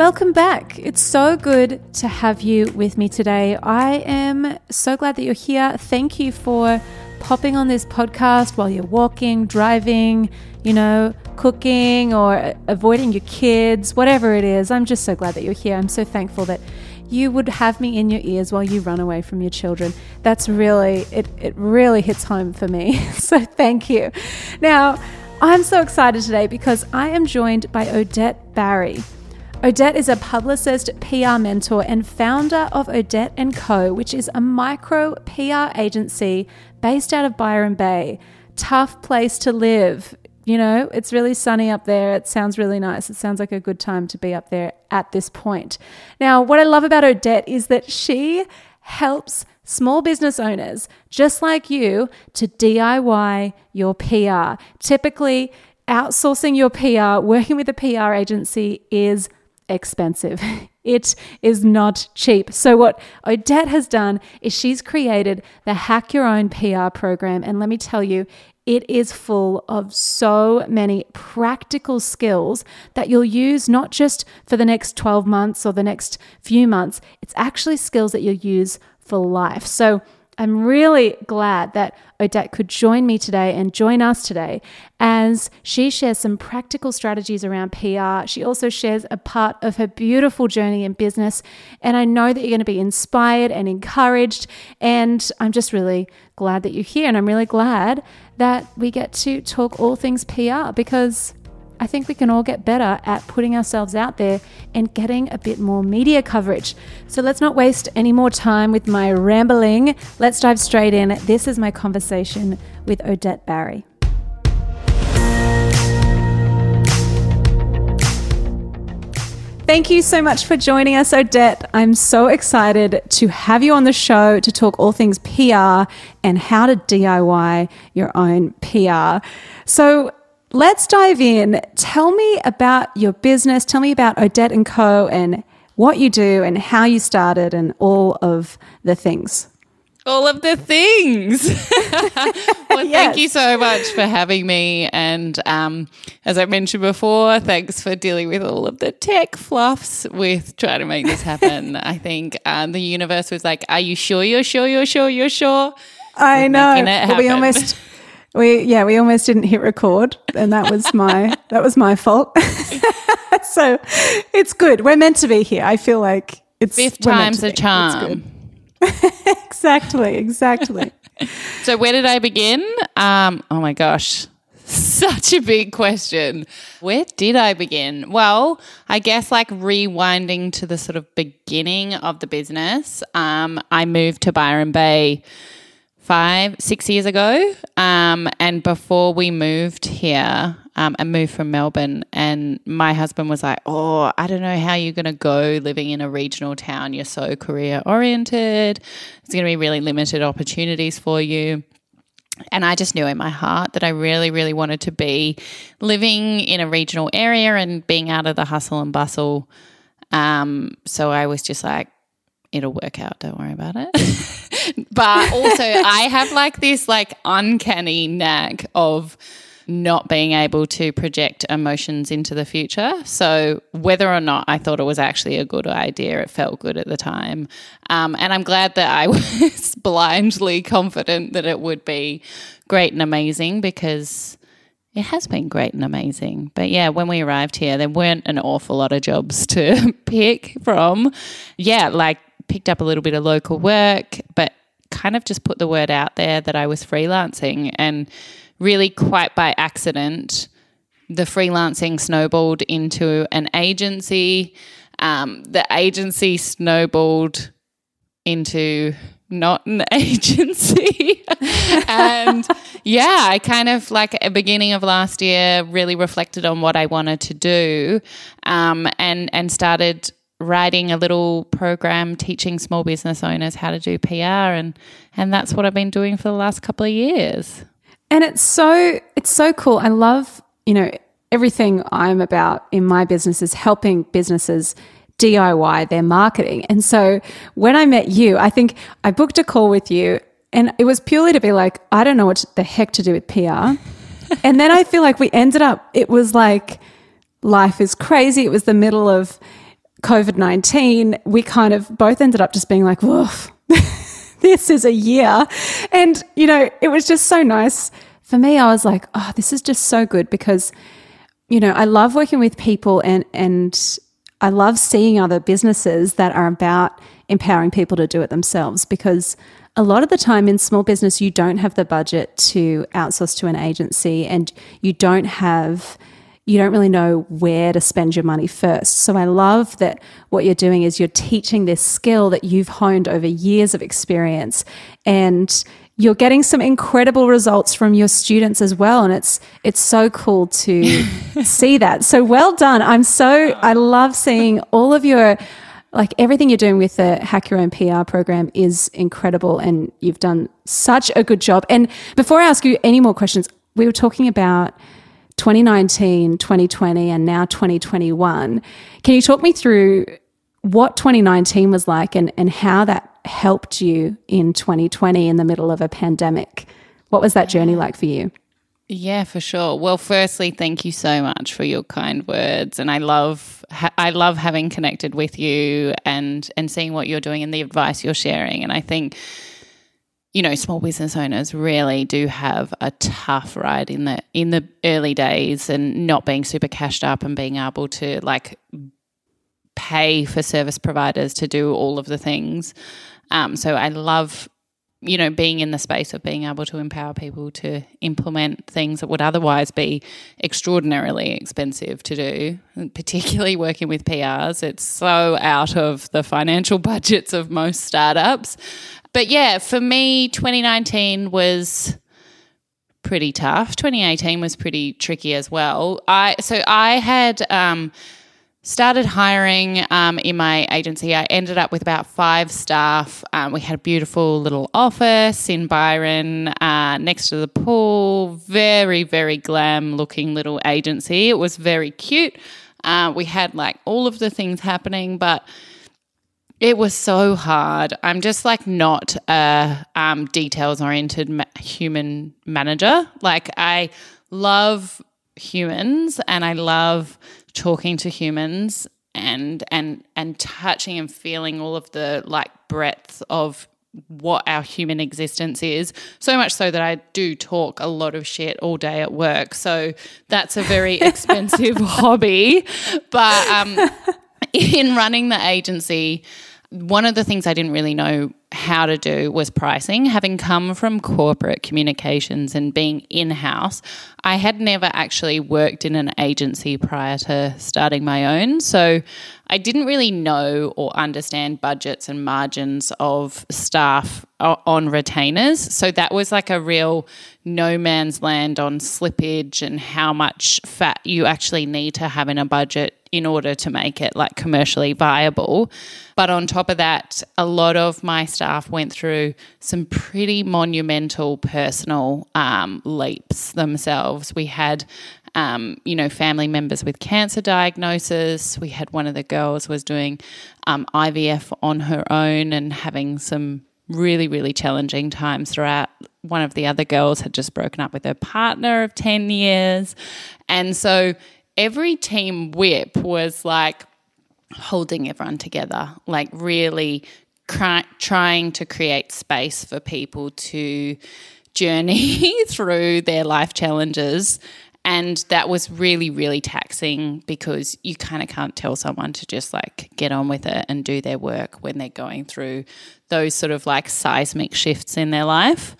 Welcome back. It's so good to have you with me today. I am so glad that you're here. Thank you for popping on this podcast while you're walking, driving, you know, cooking, or avoiding your kids, whatever it is. I'm just so glad that you're here. I'm so thankful that you would have me in your ears while you run away from your children. That's really, it, it really hits home for me. so thank you. Now, I'm so excited today because I am joined by Odette Barry. Odette is a publicist, PR mentor, and founder of Odette & Co., which is a micro PR agency based out of Byron Bay. Tough place to live. You know, it's really sunny up there. It sounds really nice. It sounds like a good time to be up there at this point. Now, what I love about Odette is that she helps small business owners just like you to DIY your PR. Typically, outsourcing your PR, working with a PR agency is expensive. It is not cheap. So, what Odette has done is she's created the Hack Your Own PR program. And let me tell you, it is full of so many practical skills that you'll use not just for the next 12 months or the next few months, it's actually skills that you'll use for life. So, I'm really glad that Odette could join me today and join us today as she shares some practical strategies around PR. She also shares a part of her beautiful journey in business. And I know that you're going to be inspired and encouraged. And I'm just really glad that you're here. And I'm really glad that we get to talk all things PR because I think we can all get better at putting ourselves out there and getting a bit more media coverage. So let's not waste any more time with my rambling. Let's dive straight in. This is my conversation with Odette Barry. Thank you so much for joining us, Odette. I'm so excited to have you on the show to talk all things PR and how to DIY your own PR. So, let's dive in. Tell me about your business. Tell me about Odette and Co. and what you do and how you started and all of the things. All of the things. well, yes. thank you so much for having me. And um, as I mentioned before, thanks for dealing with all of the tech fluffs with trying to make this happen. I think um, the universe was like, Are you sure you're sure you're sure you're sure? I know. Well, we almost we yeah, we almost didn't hit record, and that was my that was my fault. so it's good. We're meant to be here. I feel like it's fifth time's a charm. exactly, exactly. so where did I begin? Um, oh my gosh. Such a big question. Where did I begin? Well, I guess like rewinding to the sort of beginning of the business. Um, I moved to Byron Bay five, six years ago. Um, and before we moved here um, and moved from Melbourne, and my husband was like, Oh, I don't know how you're going to go living in a regional town. You're so career oriented, it's going to be really limited opportunities for you. And I just knew in my heart that I really, really wanted to be living in a regional area and being out of the hustle and bustle. Um, so I was just like, it'll work out. Don't worry about it. but also, I have like this like uncanny knack of not being able to project emotions into the future. So, whether or not I thought it was actually a good idea, it felt good at the time. Um, and I'm glad that I was blindly confident that it would be great and amazing because it has been great and amazing. But yeah, when we arrived here, there weren't an awful lot of jobs to pick from. Yeah, like picked up a little bit of local work, but kind of just put the word out there that I was freelancing. And really, quite by accident, the freelancing snowballed into an agency. Um, the agency snowballed into not an agency. and yeah, I kind of like at beginning of last year really reflected on what I wanted to do um, and and started writing a little program teaching small business owners how to do PR and and that's what I've been doing for the last couple of years. And it's so it's so cool. I love, you know, everything I'm about in my business is helping businesses DIY their marketing. And so when I met you, I think I booked a call with you and it was purely to be like, I don't know what the heck to do with PR. and then I feel like we ended up, it was like, life is crazy. It was the middle of COVID 19. We kind of both ended up just being like, woof, this is a year. And, you know, it was just so nice. For me, I was like, oh, this is just so good because, you know, I love working with people and, and I love seeing other businesses that are about empowering people to do it themselves because a lot of the time in small business, you don't have the budget to outsource to an agency and you don't have you don't really know where to spend your money first. So I love that what you're doing is you're teaching this skill that you've honed over years of experience and you're getting some incredible results from your students as well and it's it's so cool to see that. So well done. I'm so I love seeing all of your like everything you're doing with the Hack Your Own PR program is incredible and you've done such a good job. And before I ask you any more questions, we were talking about 2019, 2020, and now 2021. Can you talk me through what 2019 was like and, and how that helped you in 2020 in the middle of a pandemic? What was that journey like for you? Yeah, for sure. Well, firstly, thank you so much for your kind words, and I love I love having connected with you and and seeing what you're doing and the advice you're sharing. And I think you know, small business owners really do have a tough ride in the in the early days and not being super cashed up and being able to like pay for service providers to do all of the things. Um, so I love, you know, being in the space of being able to empower people to implement things that would otherwise be extraordinarily expensive to do, particularly working with PRs. It's so out of the financial budgets of most startups. But yeah, for me, 2019 was pretty tough. 2018 was pretty tricky as well. I so I had um, started hiring um, in my agency. I ended up with about five staff. Um, we had a beautiful little office in Byron uh, next to the pool. Very very glam looking little agency. It was very cute. Uh, we had like all of the things happening, but it was so hard. I'm just like not a um, details oriented ma- human manager. Like, I love humans and I love talking to humans and and and touching and feeling all of the like breadth of what our human existence is so much so that I do talk a lot of shit all day at work so that's a very expensive hobby but um in running the agency one of the things I didn't really know how to do was pricing. Having come from corporate communications and being in house, I had never actually worked in an agency prior to starting my own. So I didn't really know or understand budgets and margins of staff on retainers. So that was like a real no man's land on slippage and how much fat you actually need to have in a budget in order to make it like commercially viable. But on top of that, a lot of my staff went through some pretty monumental personal um, leaps themselves. We had um, you know, family members with cancer diagnosis. We had one of the girls was doing um, IVF on her own and having some really, really challenging times throughout. One of the other girls had just broken up with her partner of 10 years. And so every team whip was like holding everyone together, like really cry, trying to create space for people to journey through their life challenges. And that was really, really taxing because you kind of can't tell someone to just like get on with it and do their work when they're going through those sort of like seismic shifts in their life.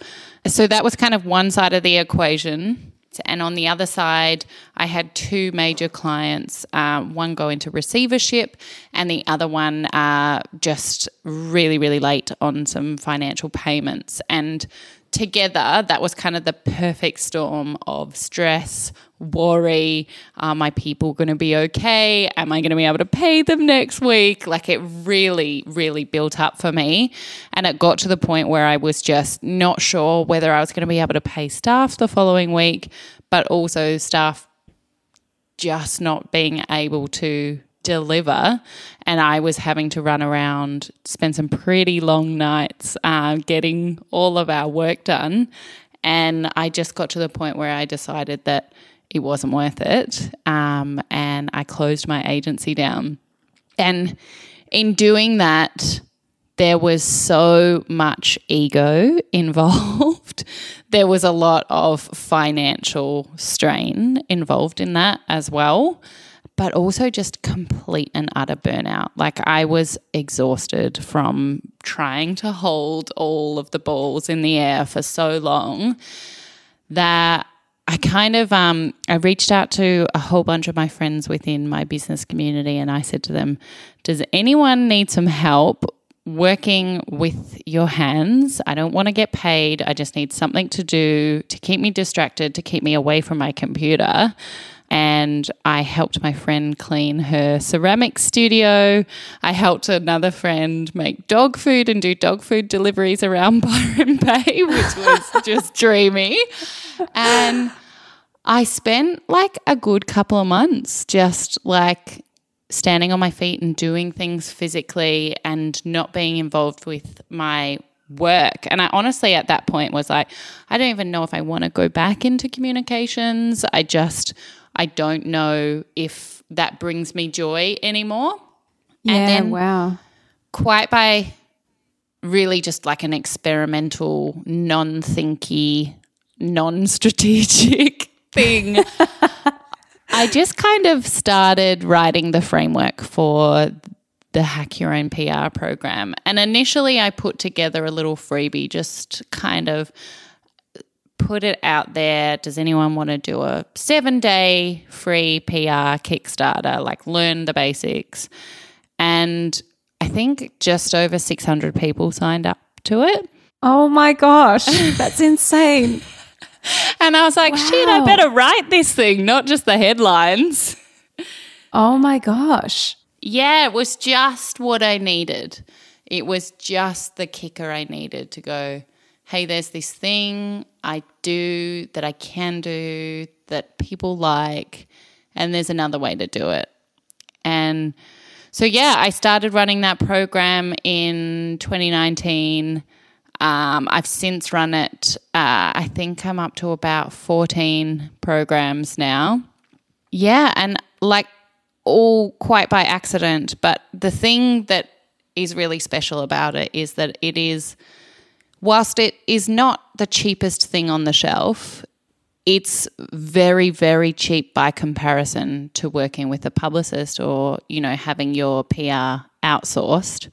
So that was kind of one side of the equation. And on the other side, I had two major clients um, one go into receivership, and the other one uh, just really, really late on some financial payments. And together, that was kind of the perfect storm of stress, worry. Are my people going to be okay? Am I going to be able to pay them next week? Like it really, really built up for me. And it got to the point where I was just not sure whether I was going to be able to pay staff the following week, but also staff just not being able to deliver. And I was having to run around, spend some pretty long nights uh, getting all of our work done. And I just got to the point where I decided that it wasn't worth it. Um, and I closed my agency down. And in doing that, there was so much ego involved. there was a lot of financial strain involved in that as well, but also just complete and utter burnout. Like I was exhausted from trying to hold all of the balls in the air for so long that I kind of um, I reached out to a whole bunch of my friends within my business community and I said to them, "Does anyone need some help working with your hands? I don't want to get paid. I just need something to do to keep me distracted, to keep me away from my computer." And I helped my friend clean her ceramic studio. I helped another friend make dog food and do dog food deliveries around Byron Bay, which was just dreamy. And I spent like a good couple of months just like standing on my feet and doing things physically and not being involved with my work. And I honestly, at that point, was like, I don't even know if I want to go back into communications. I just, I don't know if that brings me joy anymore. Yeah, and then, wow. Quite by really just like an experimental, non thinky, non strategic thing. I just kind of started writing the framework for the Hack Your Own PR program. And initially, I put together a little freebie, just kind of put it out there. Does anyone want to do a seven day free PR Kickstarter? Like, learn the basics. And I think just over 600 people signed up to it. Oh my gosh, that's insane. and I was like, wow. shit, I better write this thing, not just the headlines. Oh my gosh. Yeah, it was just what I needed. It was just the kicker I needed to go, hey, there's this thing I do that I can do that people like, and there's another way to do it. And so, yeah, I started running that program in 2019. Um, I've since run it, uh, I think I'm up to about 14 programs now. Yeah, and like all quite by accident. But the thing that is really special about it is that it is, whilst it is not the cheapest thing on the shelf, it's very, very cheap by comparison to working with a publicist or, you know, having your PR outsourced.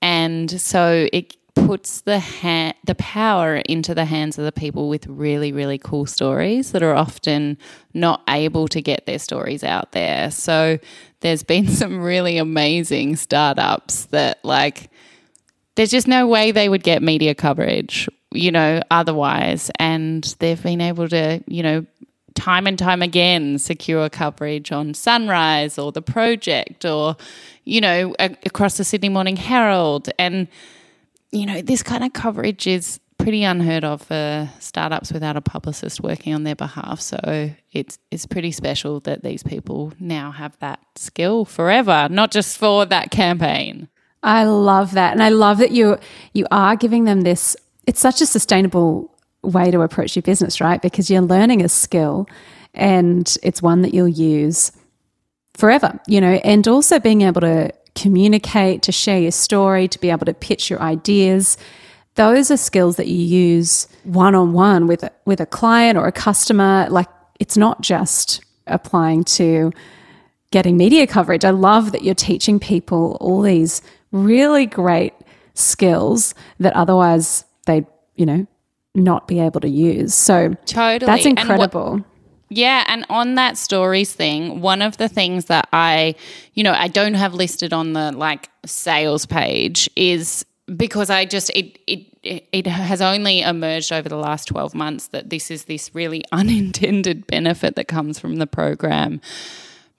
And so it puts the ha- the power into the hands of the people with really really cool stories that are often not able to get their stories out there. So there's been some really amazing startups that like there's just no way they would get media coverage, you know, otherwise and they've been able to, you know, time and time again secure coverage on Sunrise or the project or you know across the Sydney Morning Herald and you know, this kind of coverage is pretty unheard of for startups without a publicist working on their behalf. So it's it's pretty special that these people now have that skill forever, not just for that campaign. I love that. And I love that you you are giving them this it's such a sustainable way to approach your business, right? Because you're learning a skill and it's one that you'll use forever, you know, and also being able to communicate, to share your story, to be able to pitch your ideas. Those are skills that you use one on one with with a client or a customer. Like it's not just applying to getting media coverage. I love that you're teaching people all these really great skills that otherwise they'd, you know, not be able to use. So totally. that's incredible. Yeah, and on that stories thing, one of the things that I, you know, I don't have listed on the like sales page is because I just it it it has only emerged over the last 12 months that this is this really unintended benefit that comes from the program.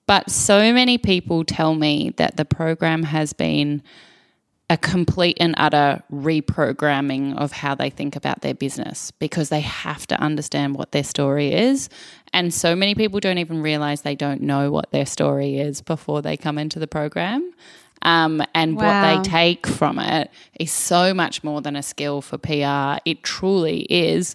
But so many people tell me that the program has been a complete and utter reprogramming of how they think about their business because they have to understand what their story is. And so many people don't even realize they don't know what their story is before they come into the program. Um, and Wow. what they take from it is so much more than a skill for PR. It truly is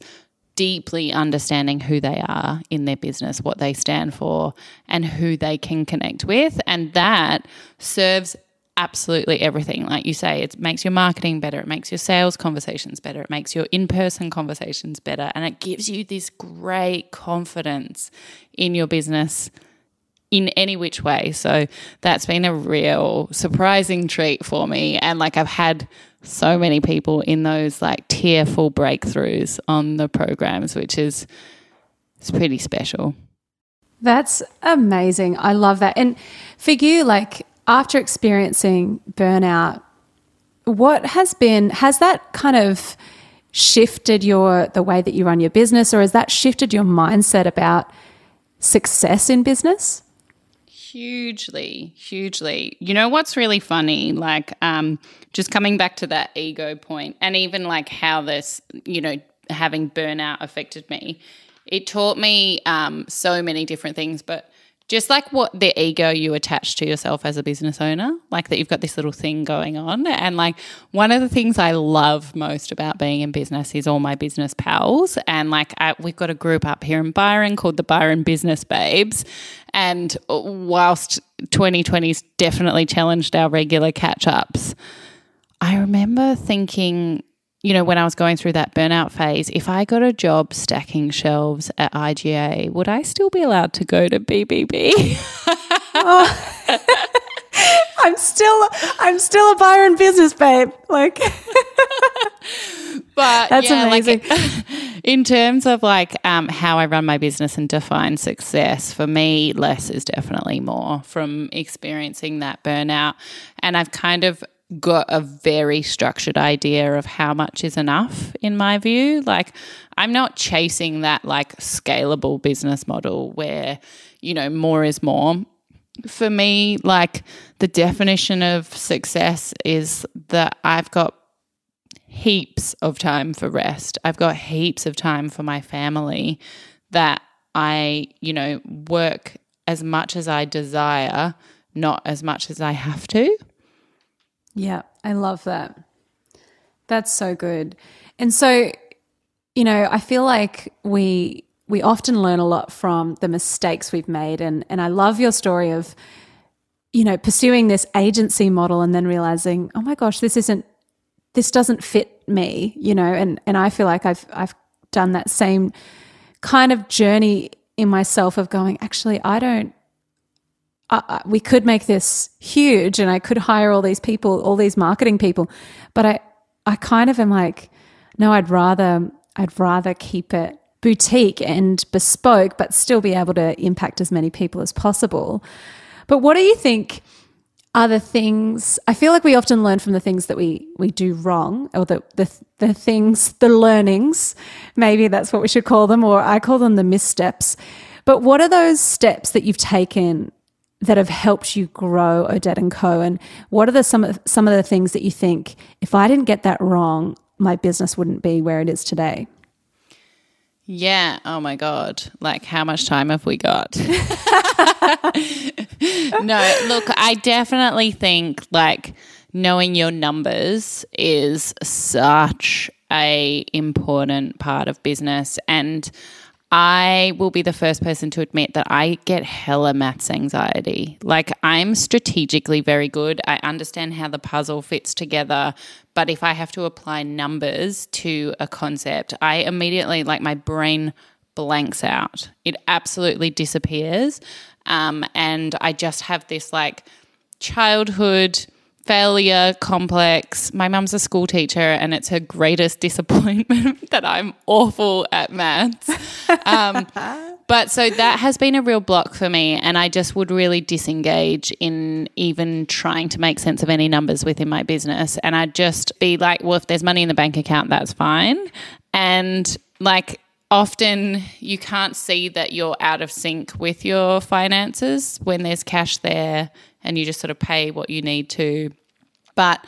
deeply understanding who they are in their business, what they stand for, and who they can connect with. And that serves absolutely everything. Like you say, it makes your marketing better, it makes your sales conversations better, it makes your in person conversations better, and it gives you this great confidence in your business in any which way. So that's been a real surprising treat for me. And like I've had so many people in those like tearful breakthroughs on the programs, which is it's pretty special. That's amazing. I love that. And for you, like after experiencing burnout, what has been, has that kind of shifted your, the way that you run your business or has that shifted your mindset about success in business? Hugely, hugely. You know what's really funny? Like, um, just coming back to that ego point, and even like how this, you know, having burnout affected me. It taught me um, so many different things, but just like what the ego you attach to yourself as a business owner, like that you've got this little thing going on. And like one of the things I love most about being in business is all my business pals. And like I, we've got a group up here in Byron called the Byron Business Babes. And whilst 2020's definitely challenged our regular catch ups, I remember thinking, you know, when I was going through that burnout phase, if I got a job stacking shelves at IGA, would I still be allowed to go to BBB? I'm still, I'm still a Byron business babe. Like, but That's yeah, like, amazing. in terms of like um, how I run my business and define success, for me, less is definitely more from experiencing that burnout. And I've kind of got a very structured idea of how much is enough in my view. Like, I'm not chasing that like scalable business model where, you know, more is more. For me, like the definition of success is that I've got heaps of time for rest. I've got heaps of time for my family that I, you know, work as much as I desire, not as much as I have to. Yeah, I love that. That's so good. And so, you know, I feel like we we often learn a lot from the mistakes we've made and and I love your story of you know, pursuing this agency model and then realizing, "Oh my gosh, this isn't this doesn't fit me," you know, and and I feel like I've I've done that same kind of journey in myself of going, actually, I don't I- we could make this huge and I could hire all these people, all these marketing people, but I, I kind of am like, no, I'd rather, I'd rather keep it boutique and bespoke, but still be able to impact as many people as possible. But what do you think are the things? I feel like we often learn from the things that we we do wrong, or the the the things, the learnings. Maybe that's what we should call them, or I call them the missteps. But what are those steps that you've taken that have helped you grow Odette and Co? And what are the some of some of the things that you think if I didn't get that wrong, my business wouldn't be where it is today? Yeah. Oh my God. Like, how much time have we got? no, look, I definitely think like knowing your numbers is such a important part of business and I will be the first person to admit that I get hella maths anxiety. Like, I'm strategically very good. I understand how the puzzle fits together. But if I have to apply numbers to a concept, I immediately, like, my brain blanks out. It absolutely disappears. Um, and I just have this, like, childhood failure complex. My mum's a school teacher, and it's her greatest disappointment that I'm awful at maths. Um, but so that has been a real block for me, and I just would really disengage in even trying to make sense of any numbers within my business. And I'd just be like, well, if there's money in the bank account, that's fine. And like, often you can't see that you're out of sync with your finances when there's cash there and you just sort of pay what you need to. But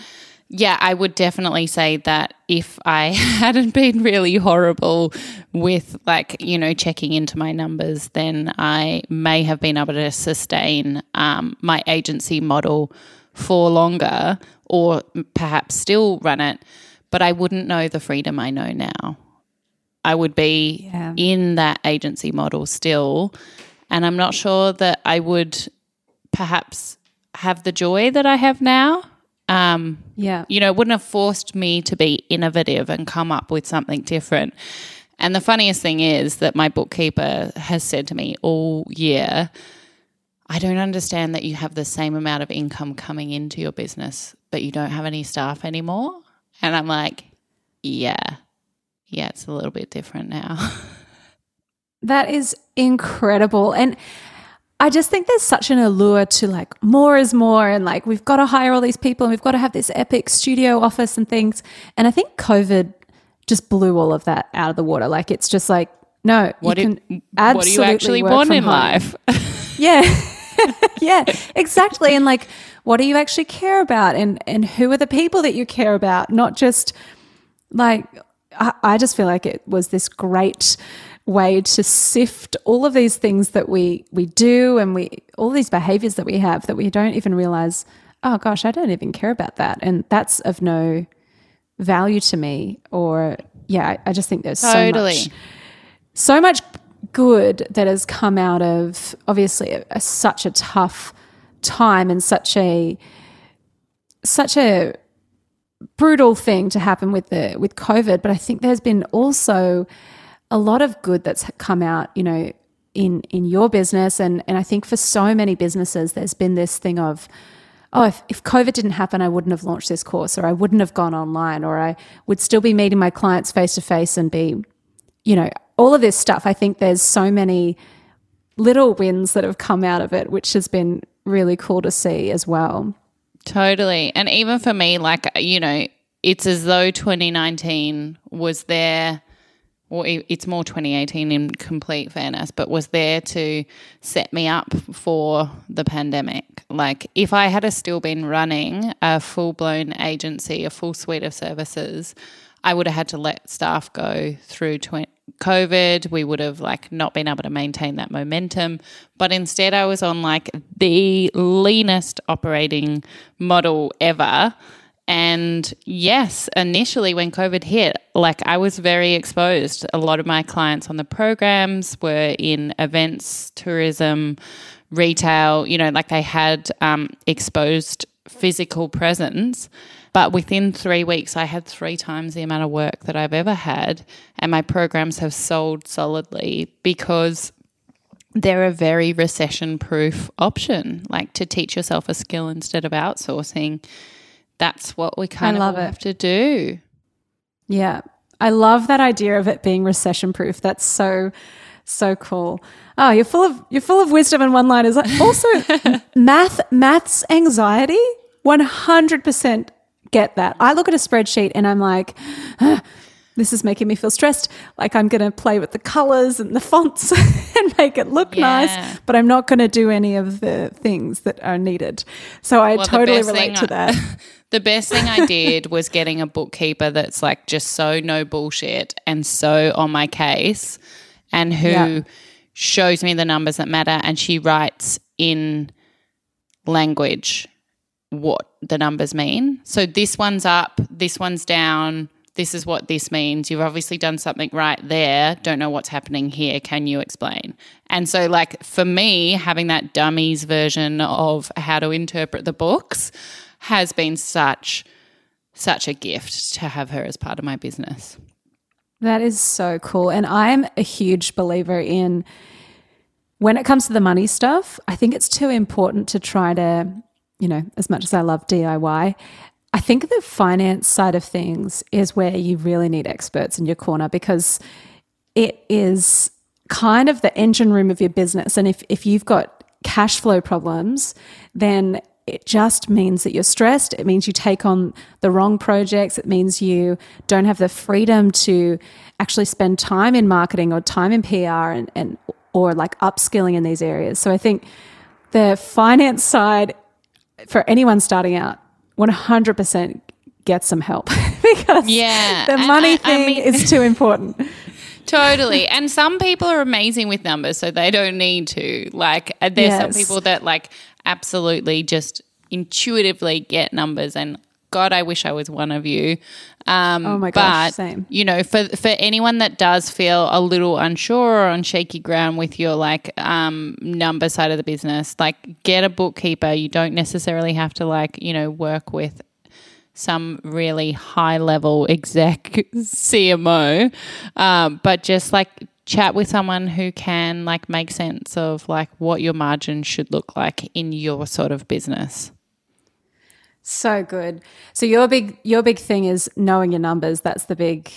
yeah, I would definitely say that if I hadn't been really horrible with, like, you know, checking into my numbers, then I may have been able to sustain um, my agency model for longer or perhaps still run it. But I wouldn't know the freedom I know now. I would be yeah. in that agency model still. And I'm not sure that I would perhaps have the joy that I have now. Um, yeah. You know, it wouldn't have forced me to be innovative and come up with something different. And the funniest thing is that my bookkeeper has said to me all year, I don't understand that you have the same amount of income coming into your business, but you don't have any staff anymore. And I'm like, yeah, yeah, it's a little bit different now. that is incredible. And I just think there's such an allure to like more is more and like we've got to hire all these people and we've got to have this epic studio office and things. And I think COVID just blew all of that out of the water. Like it's just like, no, what, you do, what do you actually want in home. life? yeah. yeah, exactly. And like, what do you actually care about? And and who are the people that you care about? Not just like I, I just feel like it was this great way to sift all of these things that we we do and we all these behaviors that we have that we don't even realize oh gosh i don't even care about that and that's of no value to me or yeah i, just think there's totally. so much so much good that has come out of obviously a, a, such a tough time and such a such a brutal thing to happen with the with COVID, but I think there's been also a lot of good that's come out, you know, in in your business. And and I think for so many businesses there's been this thing of oh if, if covid didn't happen i wouldn't have launched this course or i wouldn't have gone online or i would still be meeting my clients face to face and be you know all of this stuff. I think there's so many little wins that have come out of it which has been really cool to see as well. Totally. And even for me, like, you know, it's as though 2019 was there, or it's more 2018 in complete fairness, but was there to set me up for the pandemic. Like, if I had still been running a full blown agency, a full suite of services, I would have had to let staff go through 20, COVID. We would have like not been able to maintain that momentum. But instead, I was on like the leanest operating model ever. And yes, initially when COVID hit, like I was very exposed. A lot of my clients on the programs were in events, tourism, retail, you know, like they had um, exposed physical presence. But within three weeks, I had three times the amount of work that I've ever had. And my programs have sold solidly because they're a very recession proof option, like to teach yourself a skill instead of outsourcing. That's what we kind I of have to do. Yeah. I love that idea of it being recession proof. That's so so cool. Oh, you're full of you're full of wisdom and one liners. Also, math maths anxiety, one hundred percent get that. I look at a spreadsheet and I'm like, this is making me feel stressed. Like I'm going to play with the colors and the fonts and make it look yeah. nice, but I'm not going to do any of the things that are needed. So I well, totally relate to that. the best thing I did was getting a bookkeeper that's like just so no bullshit and so on my case and who yeah. shows me the numbers that matter and she writes in language what the numbers mean. So this one's up, this one's down. This is what this means. You've obviously done something right there. Don't know what's happening here. Can you explain? And so, like, for me, having that dummies version of how to interpret the books has been such, such a gift to have her as part of my business. That is so cool. And I'm a huge believer in when it comes to the money stuff, I think it's too important to try to you know, as much as I love DIY, I think the finance side of things is where you really need experts in your corner because it is kind of the engine room of your business. And if, if you've got cash flow problems, then it just means that you're stressed. It means you take on the wrong projects. It means you don't have the freedom to actually spend time in marketing or time in PR and, and or like upskilling in these areas. So I think the finance side for anyone starting out, 100% get some help because Yeah, the money I- I thing mean- is too important. Totally. And some people are amazing with numbers, so they don't need to. Like, uh, there's some people that, like, absolutely just intuitively get numbers. And God, I wish I was one of you. Um, Oh my gosh, but, same. You know, for, for anyone that does feel a little unsure or on shaky ground with your, like, um, number side of the business, like, get a bookkeeper. You don't necessarily have to, like, you know, work with some really high level exec CMO, um, but just like chat with someone who can like make sense of like what your margin should look like in your sort of business. So good. So your big your big thing is knowing your numbers. That's the big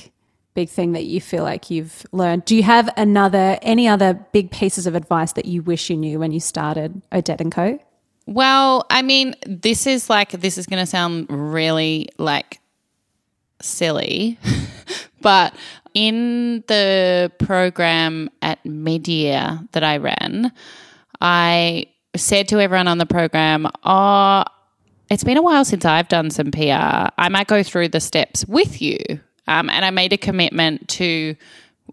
big thing that you feel like you've learned. Do you have another any other big pieces of advice that you wish you knew when you started Odette and Co? Well, I mean, this is like this is going to sound really like silly, but in the program at mid-year that I ran, I said to everyone on the program, "Oh, it's been a while since I've done some PR. I might go through the steps with you." Um, and I made a commitment to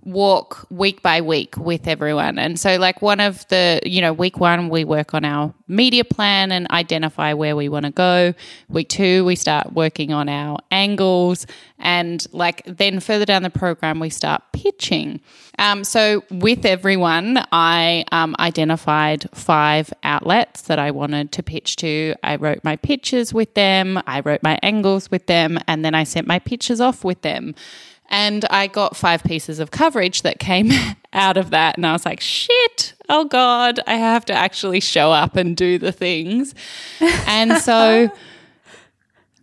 walk week by week with everyone. And so, like, one of the, you know, week one, we work on our media plan and identify where we want to go. Week two, we start working on our angles. And, like, then further down the program, we start pitching. Um, so, with everyone, I um, identified five outlets that I wanted to pitch to. I wrote my pitches with them, I wrote my angles with them, and then I sent my pitches off with them. And I got five pieces of coverage that came out of that. And I was like, shit, oh God, I have to actually show up and do the things. And so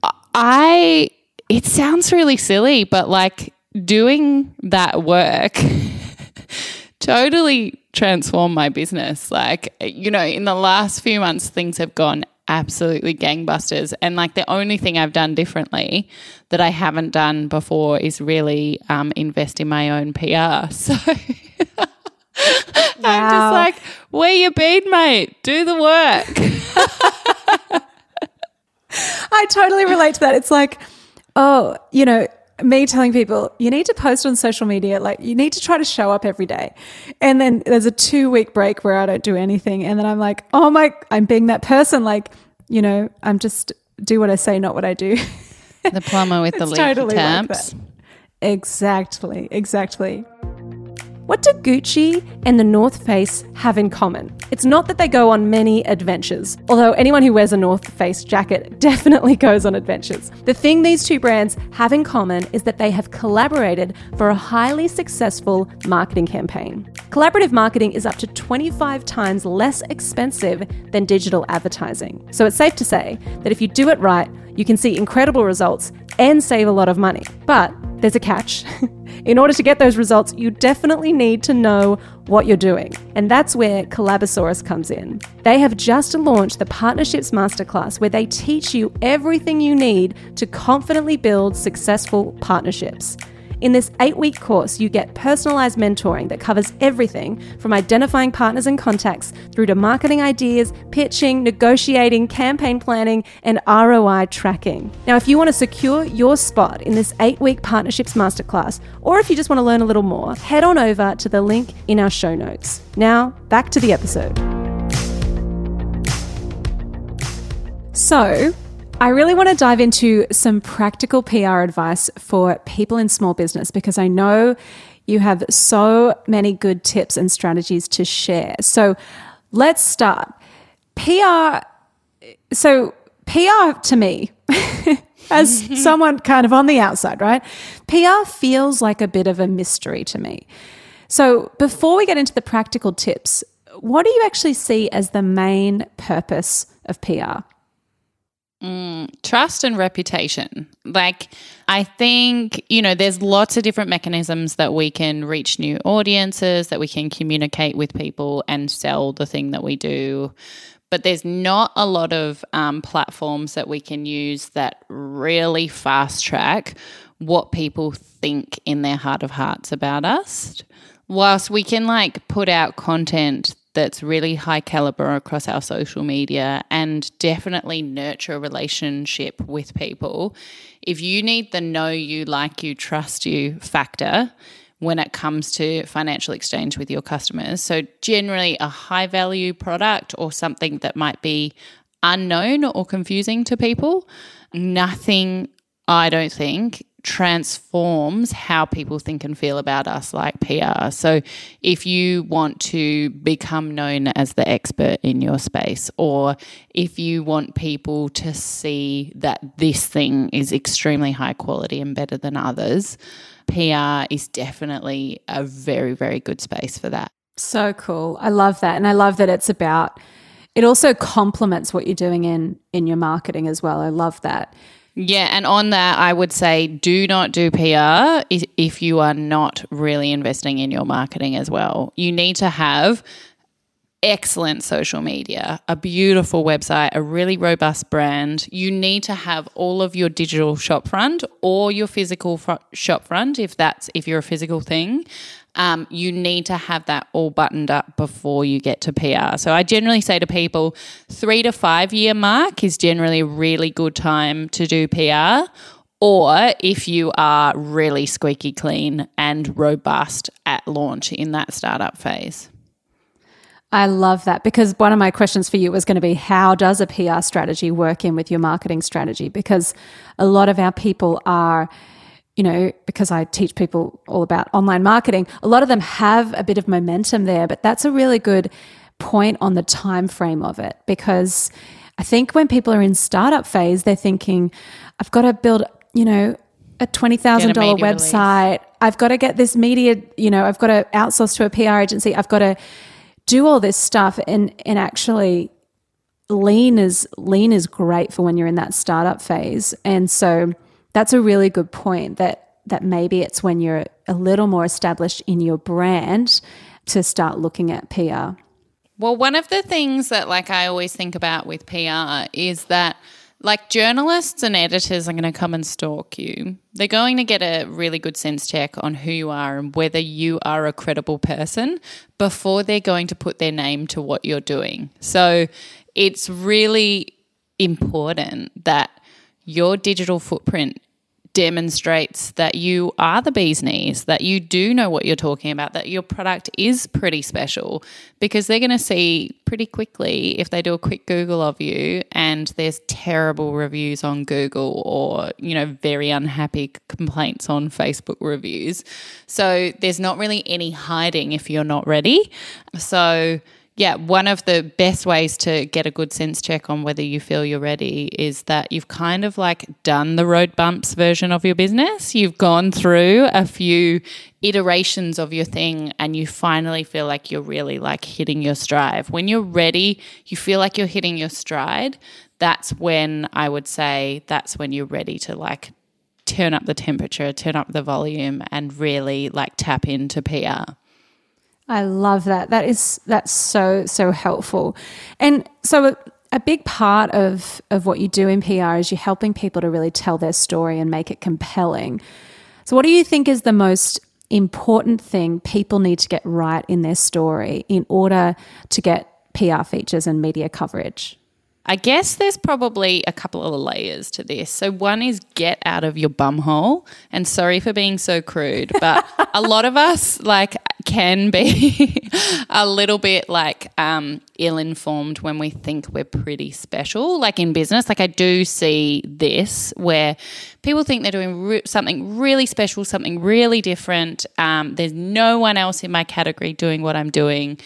I, it sounds really silly, but like doing that work totally transformed my business. Like, you know, in the last few months, things have gone absolutely gangbusters. And like the only thing I've done differently that I haven't done before is really um, invest in my own PR. So I'm just like, where you been, mate? Do the work. I totally relate to that. It's like, oh, you know, me telling people you need to post on social media, like you need to try to show up every day. And then there's a two week break where I don't do anything. And then I'm like, oh my, I'm being that person. Like, you know, I'm just do what I say, not what I do. the plumber with the leaky totally taps. that. Exactly, exactly. What do Gucci and the North Face have in common? It's not that they go on many adventures, although anyone who wears a North Face jacket definitely goes on adventures. The thing these two brands have in common is that they have collaborated for a highly successful marketing campaign. Collaborative marketing is up to 25 times less expensive than digital advertising. So it's safe to say that if you do it right, you can see incredible results and save a lot of money. But there's a catch. In order to get those results, you definitely need to know what you're doing. And that's where Collabosaurus comes in. They have just launched the Partnerships Masterclass where they teach you everything you need to confidently build successful partnerships. In this eight week course, you get personalized mentoring that covers everything from identifying partners and contacts through to marketing ideas, pitching, negotiating, campaign planning, and ROI tracking. Now, if you want to secure your spot in this eight week partnerships masterclass, or if you just want to learn a little more, head on over to the link in our show notes. Now, back to the episode. So, I really want to dive into some practical PR advice for people in small business because I know you have so many good tips and strategies to share. So, let's start. PR. So, PR to me, as mm-hmm. someone kind of on the outside, right? PR feels like a bit of a mystery to me. So, before we get into the practical tips, what do you actually see as the main purpose of PR? Trust and reputation. Like, I think, you know, there's lots of different mechanisms that we can reach new audiences, that we can communicate with people and sell the thing that we do. But there's not a lot of um, platforms that we can use that really fast track what people think in their heart of hearts about us. Whilst we can like put out content that's really high caliber across our social media and definitely nurture a relationship with people. If you need the know you, like you, trust you factor when it comes to financial exchange with your customers, so generally a high value product or something that might be unknown or confusing to people, nothing, I don't think, transforms how people think and feel about us like PR. So if you want to become known as the expert in your space or if you want people to see that this thing is extremely high quality and better than others, PR is definitely a very very good space for that. So cool. I love that and I love that it's about it also complements what you're doing in in your marketing as well. I love that yeah, and on that, I would say do not do PR if you are not really investing in your marketing as well. You need to have excellent social media, a beautiful website, a really robust brand. You need to have all of your digital shopfront or your physical fr- shop front if that's if you're a physical thing um, you need to have that all buttoned up before you get to PR. So I generally say to people, three to five year mark is generally a really good time to do PR. Or if you are really squeaky clean and robust at launch in that startup phase. I love that because one of my questions for you was going to be how does a PR strategy work in with your marketing strategy? Because a lot of our people are you know, because I teach people all about online marketing, a lot of them have a bit of momentum there, but that's a really good point on the time frame of it because I think when people are in startup phase, they're thinking, I've got to build, you know, a twenty thousand dollar website. Release. I've got to get this media, you know, I've got to outsource to a PR agency. I've got to do all this stuff and and actually lean is lean is great for when you're in that startup phase. And so that's a really good point that that maybe it's when you're a little more established in your brand to start looking at PR. Well, one of the things that like I always think about with PR is that like journalists and editors are going to come and stalk you. They're going to get a really good sense check on who you are and whether you are a credible person before they're going to put their name to what you're doing. So it's really important that your digital footprint demonstrates that you are the bee's knees, that you do know what you're talking about, that your product is pretty special because they're going to see pretty quickly if they do a quick Google of you and there's terrible reviews on Google or, you know, very unhappy complaints on Facebook reviews. So there's not really any hiding if you're not ready. So, yeah, one of the best ways to get a good sense check on whether you feel you're ready is that you've kind of like done the road bumps version of your business. You've gone through a few iterations of your thing and you finally feel like you're really like hitting your stride. When you're ready, you feel like you're hitting your stride. That's when I would say that's when you're ready to like turn up the temperature, turn up the volume, and really like tap into PR. I love that. That is that's so so helpful. And so a, a big part of of what you do in PR is you're helping people to really tell their story and make it compelling. So what do you think is the most important thing people need to get right in their story in order to get PR features and media coverage? I guess there's probably a couple of layers to this. So, one is get out of your bumhole. And sorry for being so crude, but a lot of us like can be a little bit like um, ill informed when we think we're pretty special. Like in business, like I do see this where people think they're doing re- something really special, something really different. Um, there's no one else in my category doing what I'm doing.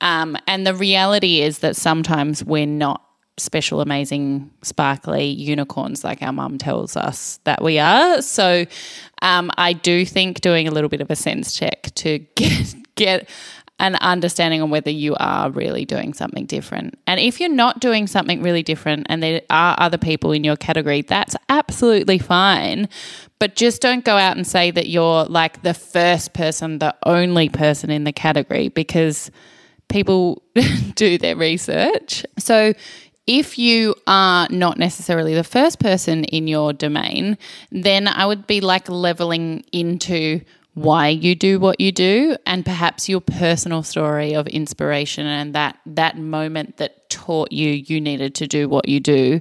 Um, and the reality is that sometimes we're not special, amazing, sparkly unicorns like our mum tells us that we are. So um, I do think doing a little bit of a sense check to get get an understanding on whether you are really doing something different. And if you're not doing something really different and there are other people in your category, that's absolutely fine. But just don't go out and say that you're like the first person, the only person in the category because people do their research. So if you are not necessarily the first person in your domain, then I would be like leveling into why you do what you do and perhaps your personal story of inspiration and that that moment that taught you you needed to do what you do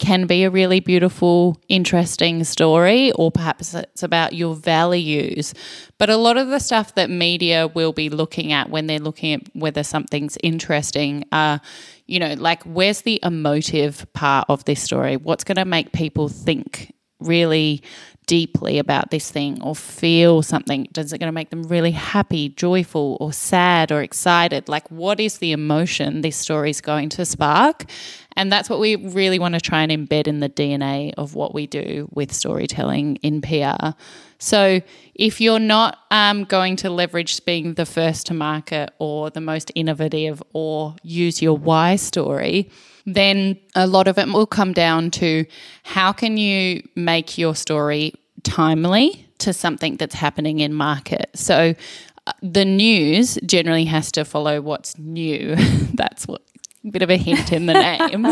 can be a really beautiful, interesting story, or perhaps it's about your values. But a lot of the stuff that media will be looking at when they're looking at whether something's interesting are, you know, like where's the emotive part of this story? What's going to make people think really deeply about this thing or feel something? Does it going to make them really happy, joyful, or sad or excited? Like, what is the emotion this story is going to spark? And that's what we really want to try and embed in the DNA of what we do with storytelling in PR. So, if you're not um, going to leverage being the first to market or the most innovative or use your why story, then a lot of it will come down to how can you make your story timely to something that's happening in market. So uh, the news generally has to follow what's new. that's what bit of a hint in the name.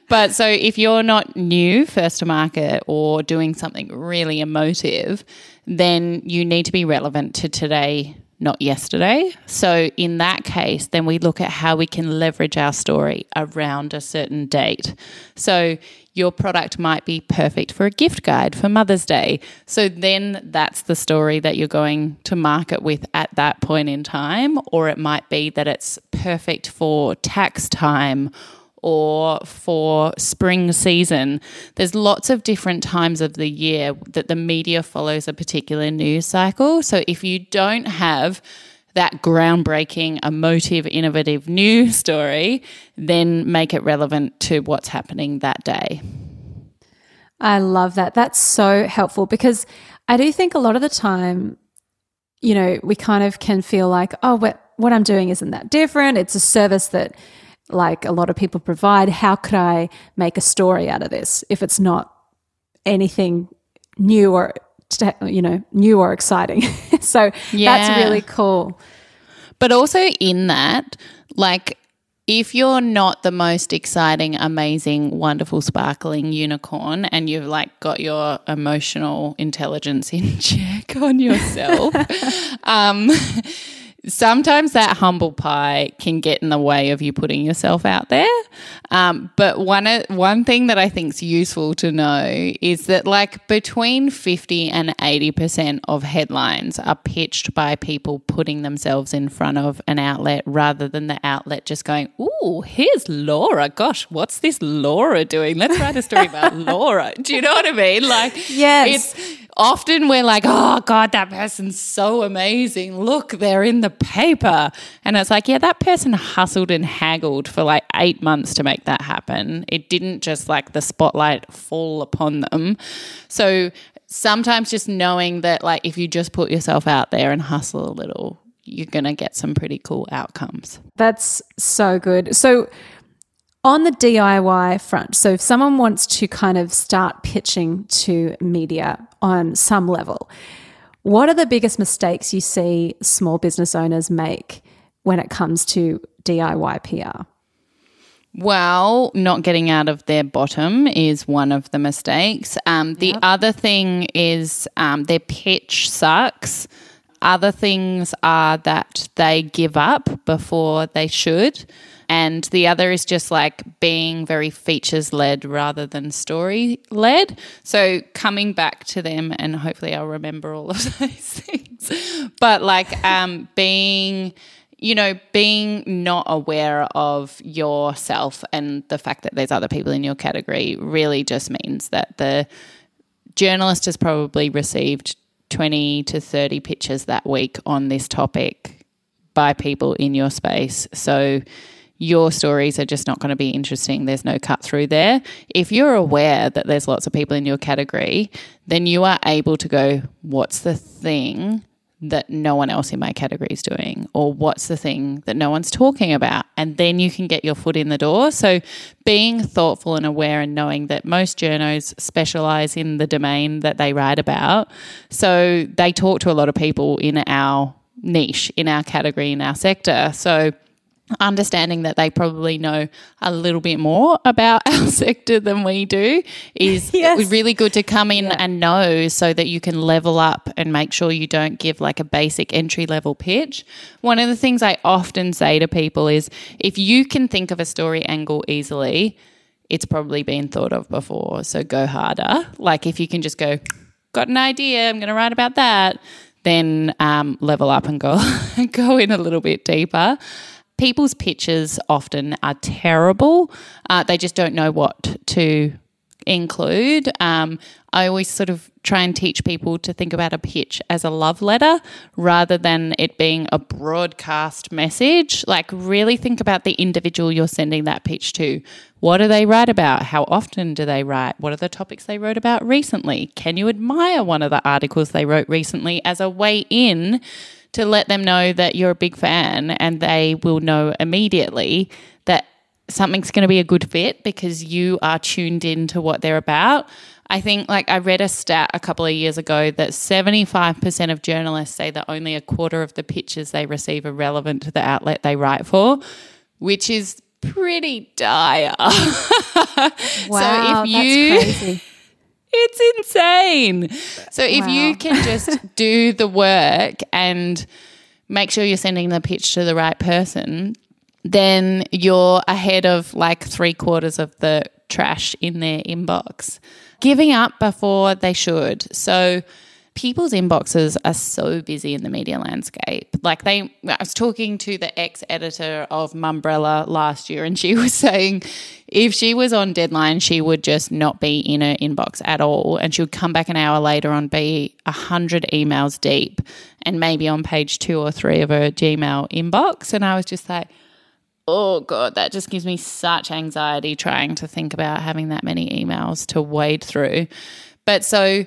but so if you're not new first to market or doing something really emotive, then you need to be relevant to today not yesterday. So, in that case, then we look at how we can leverage our story around a certain date. So, your product might be perfect for a gift guide for Mother's Day. So, then that's the story that you're going to market with at that point in time. Or it might be that it's perfect for tax time or for spring season. There's lots of different times of the year that the media follows a particular news cycle. So if you don't have that groundbreaking, emotive, innovative news story, then make it relevant to what's happening that day. I love that. That's so helpful because I do think a lot of the time, you know, we kind of can feel like, oh, what, what I'm doing isn't that different. It's a service that like a lot of people provide. How could I make a story out of this if it's not anything new or you know new or exciting? so yeah. that's really cool. But also in that, like if you're not the most exciting, amazing, wonderful, sparkling unicorn and you've like got your emotional intelligence in check on yourself, um, sometimes that humble pie can get in the way of you putting yourself out there. Um, but one one thing that I think is useful to know is that like between fifty and eighty percent of headlines are pitched by people putting themselves in front of an outlet rather than the outlet just going, "Ooh, here's Laura. Gosh, what's this Laura doing? Let's write a story about Laura." Do you know what I mean? Like, yes. it's often we're like, oh God, that person's so amazing. Look, they're in the paper. And it's like, yeah, that person hustled and haggled for like eight months to make that happen. It didn't just like the spotlight fall upon them. So sometimes just knowing that, like, if you just put yourself out there and hustle a little, you're going to get some pretty cool outcomes. That's so good. So, on the DIY front, so if someone wants to kind of start pitching to media on some level, what are the biggest mistakes you see small business owners make when it comes to DIY PR? Well, not getting out of their bottom is one of the mistakes. Um, the yep. other thing is um, their pitch sucks. Other things are that they give up before they should. And the other is just like being very features led rather than story led. So coming back to them, and hopefully I'll remember all of those things, but like um, being you know, being not aware of yourself and the fact that there's other people in your category really just means that the journalist has probably received 20 to 30 pitches that week on this topic by people in your space. So your stories are just not going to be interesting. There's no cut through there. If you're aware that there's lots of people in your category, then you are able to go, what's the thing that no one else in my category is doing? Or what's the thing that no one's talking about? And then you can get your foot in the door. So being thoughtful and aware and knowing that most journos specialize in the domain that they write about. So they talk to a lot of people in our niche in our category in our sector. So understanding that they probably know a little bit more about our sector than we do is Yes. really good to come in and know so that you can level up and make sure you don't give like a basic entry level pitch. One of the things I often say to people is if you can think of a story angle easily, it's probably been thought of before. So go harder. Like if you can just go, got an idea, I'm going to write about that, then um, level up and go go in a little bit deeper. People's pitches often are terrible. Uh, they just don't know what to include. Um, I always sort of try and teach people to think about a pitch as a love letter rather than it being a broadcast message. Like, really think about the individual you're sending that pitch to. What do they write about? How often do they write? What are the topics they wrote about recently? Can you admire one of the articles they wrote recently as a way in? To let them know that you're a big fan and they will know immediately that something's going to be a good fit because you are tuned in to what they're about. I think, like, I read a stat a couple of years ago that 75% of journalists say that only a quarter of the pitches they receive are relevant to the outlet they write for, which is pretty dire. Wow, so if you. It's insane. So if Wow. you can just do the work and make sure you're sending the pitch to the right person, then you're ahead of like three quarters of the trash in their inbox. Giving up before they should. So people's inboxes are so busy in the media landscape. Like they I was talking to the ex-editor of Mumbrella last year and she was saying if she was on deadline she would just not be in her inbox at all. And she would come back an hour later and be a 100 emails deep and maybe on page 2 or 3 of her Gmail inbox. And I was just like oh god that just gives me such anxiety trying to think about having that many emails to wade through. But so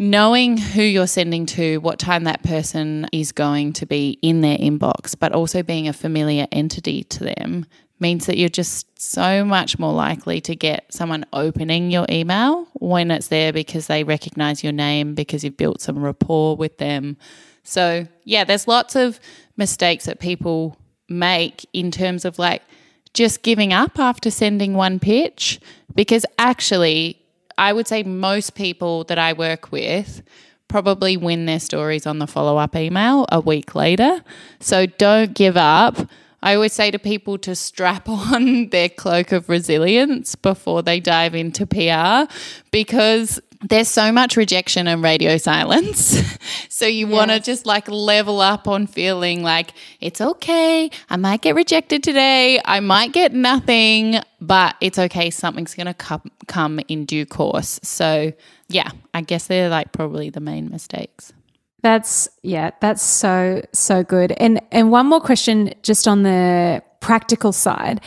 knowing who you're sending to, what time that person is going to be in their inbox, but also being a familiar entity to them means that you're just so much more likely to get someone opening your email when it's there because they recognize your name because you've built some rapport with them. So, yeah, there's lots of mistakes that people make in terms of like just giving up after sending one pitch because actually I would say most people that I work with probably win their stories on the follow up email a week later. So don't give up. I always say to people to strap on their cloak of resilience before they dive into PR because there's so much rejection and radio silence. so you want to just like level up on feeling like it's okay. I might get rejected today. I might get nothing, but it's okay. Something's going to come come in due course. So, yeah, I guess they're like probably the main mistakes. That's yeah, that's so so good. And and one more question just on the practical side.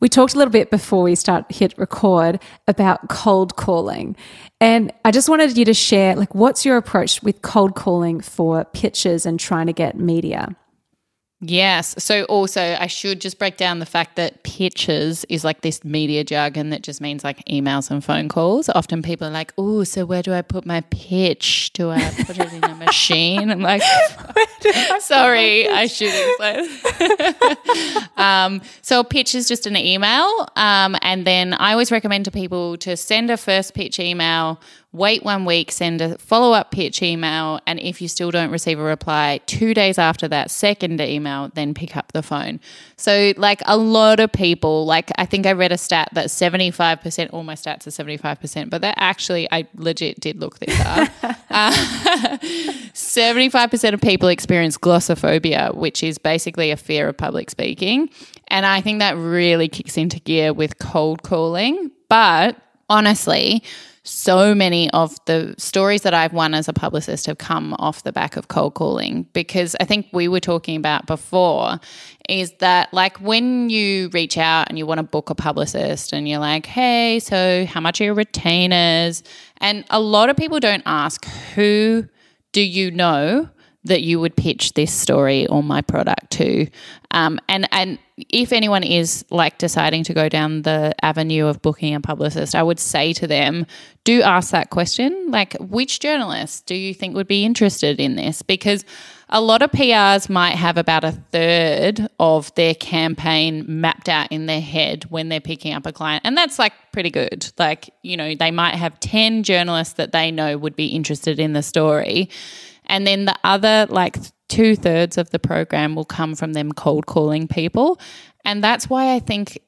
We talked a little bit before we start hit record about cold calling. And I just wanted you to share like what's your approach with cold calling for pitches and trying to get media? Yes. So also I should just break down the fact that pitches is like this media jargon that just means like emails and phone calls. Often people are like, oh, so where do I put my pitch? Do I put it in a machine? I'm like, I sorry, I should explain. um, so a pitch is just an email. Um, and then I always recommend to people to send a first pitch email wait one week, send a follow up pitch email, and if you still don't receive a reply, two days after that second email, then pick up the phone. So, like a lot of people, like I think I read a stat that 75%, all my stats are 75%, but that actually, I legit did look this up. Uh, 75% of people experience glossophobia, which is basically a fear of public speaking. And I think that really kicks into gear with cold calling. But honestly, so many of the stories that I've won as a publicist have come off the back of cold calling because I think we were talking about before is that like when you reach out and you want to book a publicist and you're like, hey, so how much are your retainers? And a lot of people don't ask who do you know that you would pitch this story or my product to. Um, and and if anyone is like deciding to go down the avenue of booking a publicist, I would say to them, do ask that question. Like, which journalist do you think would be interested in this? Because a lot of PRs might have about a third of their campaign mapped out in their head when they're picking up a client. And that's like pretty good. Like, you know, they might have 10 journalists that they know would be interested in the story. And then the other, like, two thirds of the program will come from them cold calling people. And that's why I think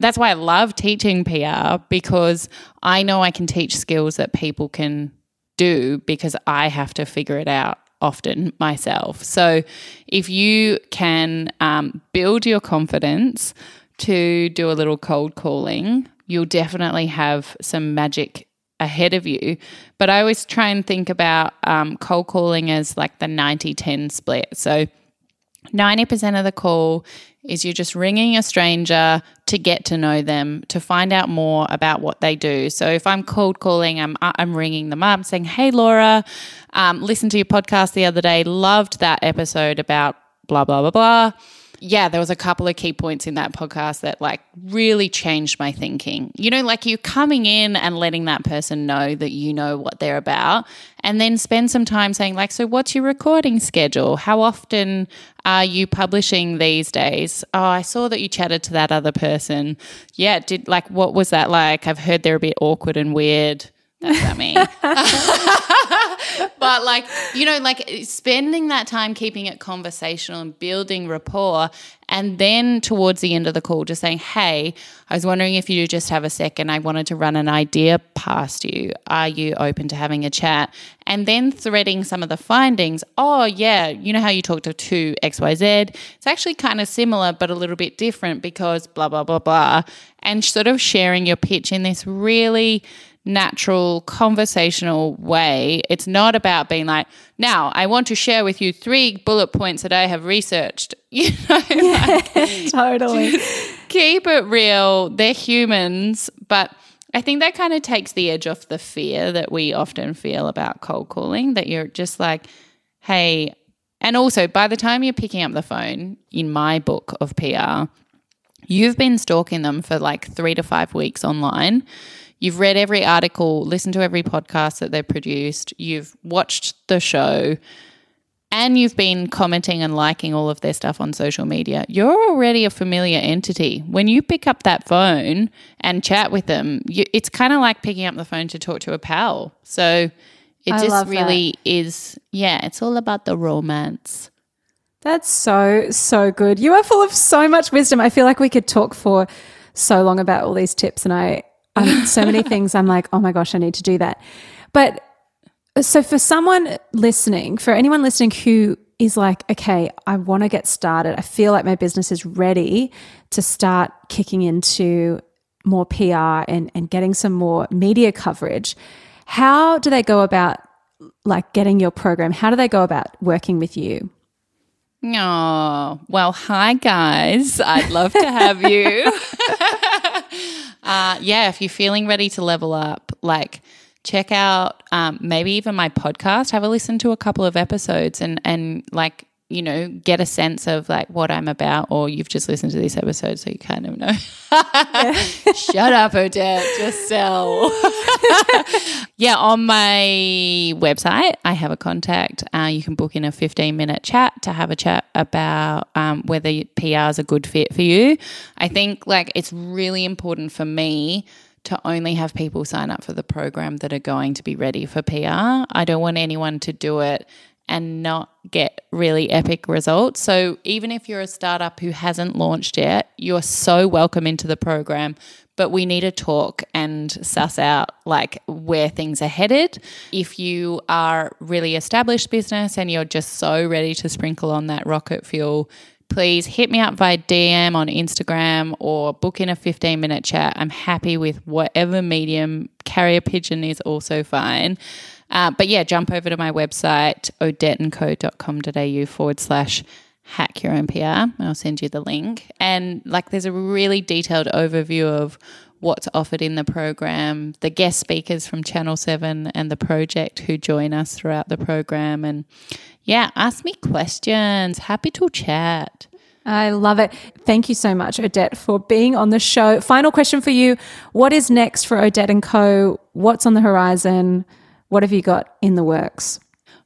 that's why I love teaching PR because I know I can teach skills that people can do because I have to figure it out often myself. So if you can um, build your confidence to do a little cold calling, you'll definitely have some magic ahead of you. But I always try and think about um, cold calling as like the 90 10 split. So 90% of the call is you're just ringing a stranger to get to know them, to find out more about what they do. So if I'm cold calling, I'm, I'm ringing them up saying, Hey, Laura, um, listened to your podcast the other day, loved that episode about blah, blah, blah, blah yeah, there was a couple of key points in that podcast that like really changed my thinking. You know, like you coming in and letting that person know that you know what they're about and then spend some time saying like, so what's your recording schedule? How often are you publishing these days? Oh, I saw that you chatted to that other person. Yeah, did like what was that like? I've heard they're a bit awkward and weird. That's not me. but like, you know, like spending that time keeping it conversational and building rapport. And then towards the end of the call, just saying, Hey, I was wondering if you just have a second. I wanted to run an idea past you. Are you open to having a chat? And then threading some of the findings. Oh, yeah, you know how you talked to two XYZ? It's actually kind of similar, but a little bit different because blah, blah, blah, blah. And sort of sharing your pitch in this really natural conversational way. It's not about being like, now I want to share with you three bullet points that I have researched. You know, yeah, like, totally. Keep it real. They're humans, but I think that kind of takes the edge off the fear that we often feel about cold calling, that you're just like, hey, and also by the time you're picking up the phone in my book of PR, you've been stalking them for like three to five weeks online You've read every article, listened to every podcast that they've produced, you've watched the show, and you've been commenting and liking all of their stuff on social media. You're already a familiar entity. When you pick up that phone and chat with them, you, it's kind of like picking up the phone to talk to a pal. So it I just really that. is, yeah, it's all about the romance. That's so, so good. You are full of so much wisdom. I feel like we could talk for so long about all these tips, and I um, so many things I'm like, oh my gosh, I need to do that. But so for someone listening, for anyone listening who is like, okay, I want to get started, I feel like my business is ready to start kicking into more PR and, and getting some more media coverage, how do they go about like getting your program? How do they go about working with you? Oh, well, hi guys. I'd love to have you. uh, yeah, if you're feeling ready to level up, like check out um, maybe even my podcast. Have a listen to a couple of episodes and and like you know, get a sense of like what I'm about, or you've just listened to this episode, so you kind of know. Shut up, Odette. Just sell. yeah, on my website, I have a contact. Uh, you can book in a 15 minute chat to have a chat about um, whether PR is a good fit for you. I think like it's really important for me to only have people sign up for the program that are going to be ready for PR. I don't want anyone to do it and not get really epic results. So, even if you're a startup who hasn't launched yet, you're so welcome into the program. But we need to talk and suss out like where things are headed. If you are really established business and you're just so ready to sprinkle on that rocket fuel, please hit me up via DM on Instagram or book in a 15 minute chat. I'm happy with whatever medium. Carrier pigeon is also fine. Uh, but yeah, jump over to my website, odetteandco.com.au forward slash hack your own PR. I'll send you the link. And like there's a really detailed overview of what's offered in the program, the guest speakers from Channel 7 and the project who join us throughout the program. And yeah, ask me questions. Happy to chat. I love it. Thank you so much, Odette, for being on the show. Final question for you What is next for Odette and Co? What's on the horizon? What have you got in the works?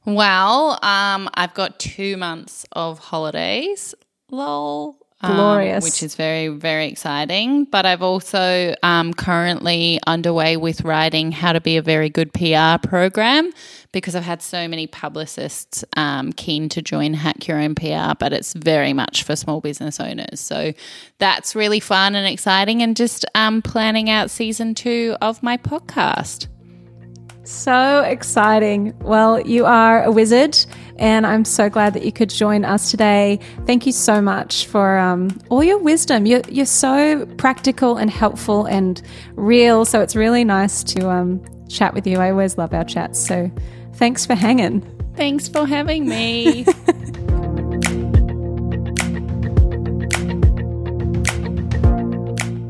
Well, um, I've got two months of holidays. Lol. um, Glorious. which is very, very exciting. But I've also um, currently underway with writing how to be a very good PR program because I've had so many publicists um, keen to join Hack Your Own PR, but it's very much for small business owners. So that's really fun and exciting, and just um, planning out season two of my podcast. So exciting. Well, you are a wizard, and I'm so glad that you could join us today. Thank you so much for um, all your wisdom. You're, you're so practical and helpful and real. So it's really nice to um, chat with you. I always love our chats. So thanks for hanging. Thanks for having me.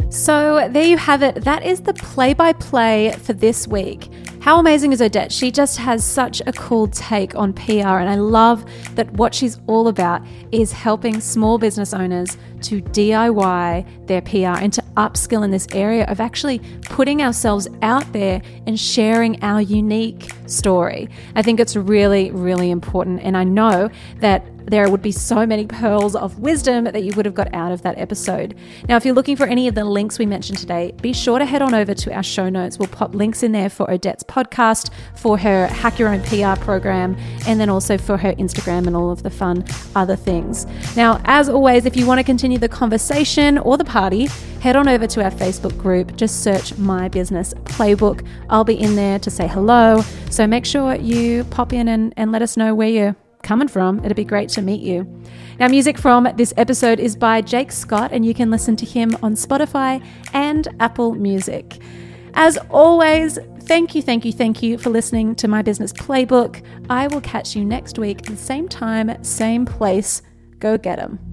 So there you have it. That is the play by play for this week. How amazing is Odette? She just has such a cool take on PR, and I love that what she's all about is helping small business owners to DIY their PR and to upskill in this area of actually putting ourselves out there and sharing our unique story. I think it's really, really important, and I know that there would be so many pearls of wisdom that you would have got out of that episode. Now, if you're looking for any of the links we mentioned today, be sure to head on over to our show notes. We'll pop links in there for Odette's podcast, for her Hack Your Own PR program, and then also for her Instagram and all of the fun other things. Now, as always, if you want to continue the conversation or the party, head on over to our Facebook group. Just search My Business Playbook. I'll be in there to say hello. So make sure you pop in and, and let us know where you're coming from. It'd be great to meet you. Now, music from this episode is by Jake Scott, and you can listen to him on Spotify and Apple Music. As always, thank you, thank you, thank you for listening to my business playbook. I will catch you next week the same time, same place. Go get 'em.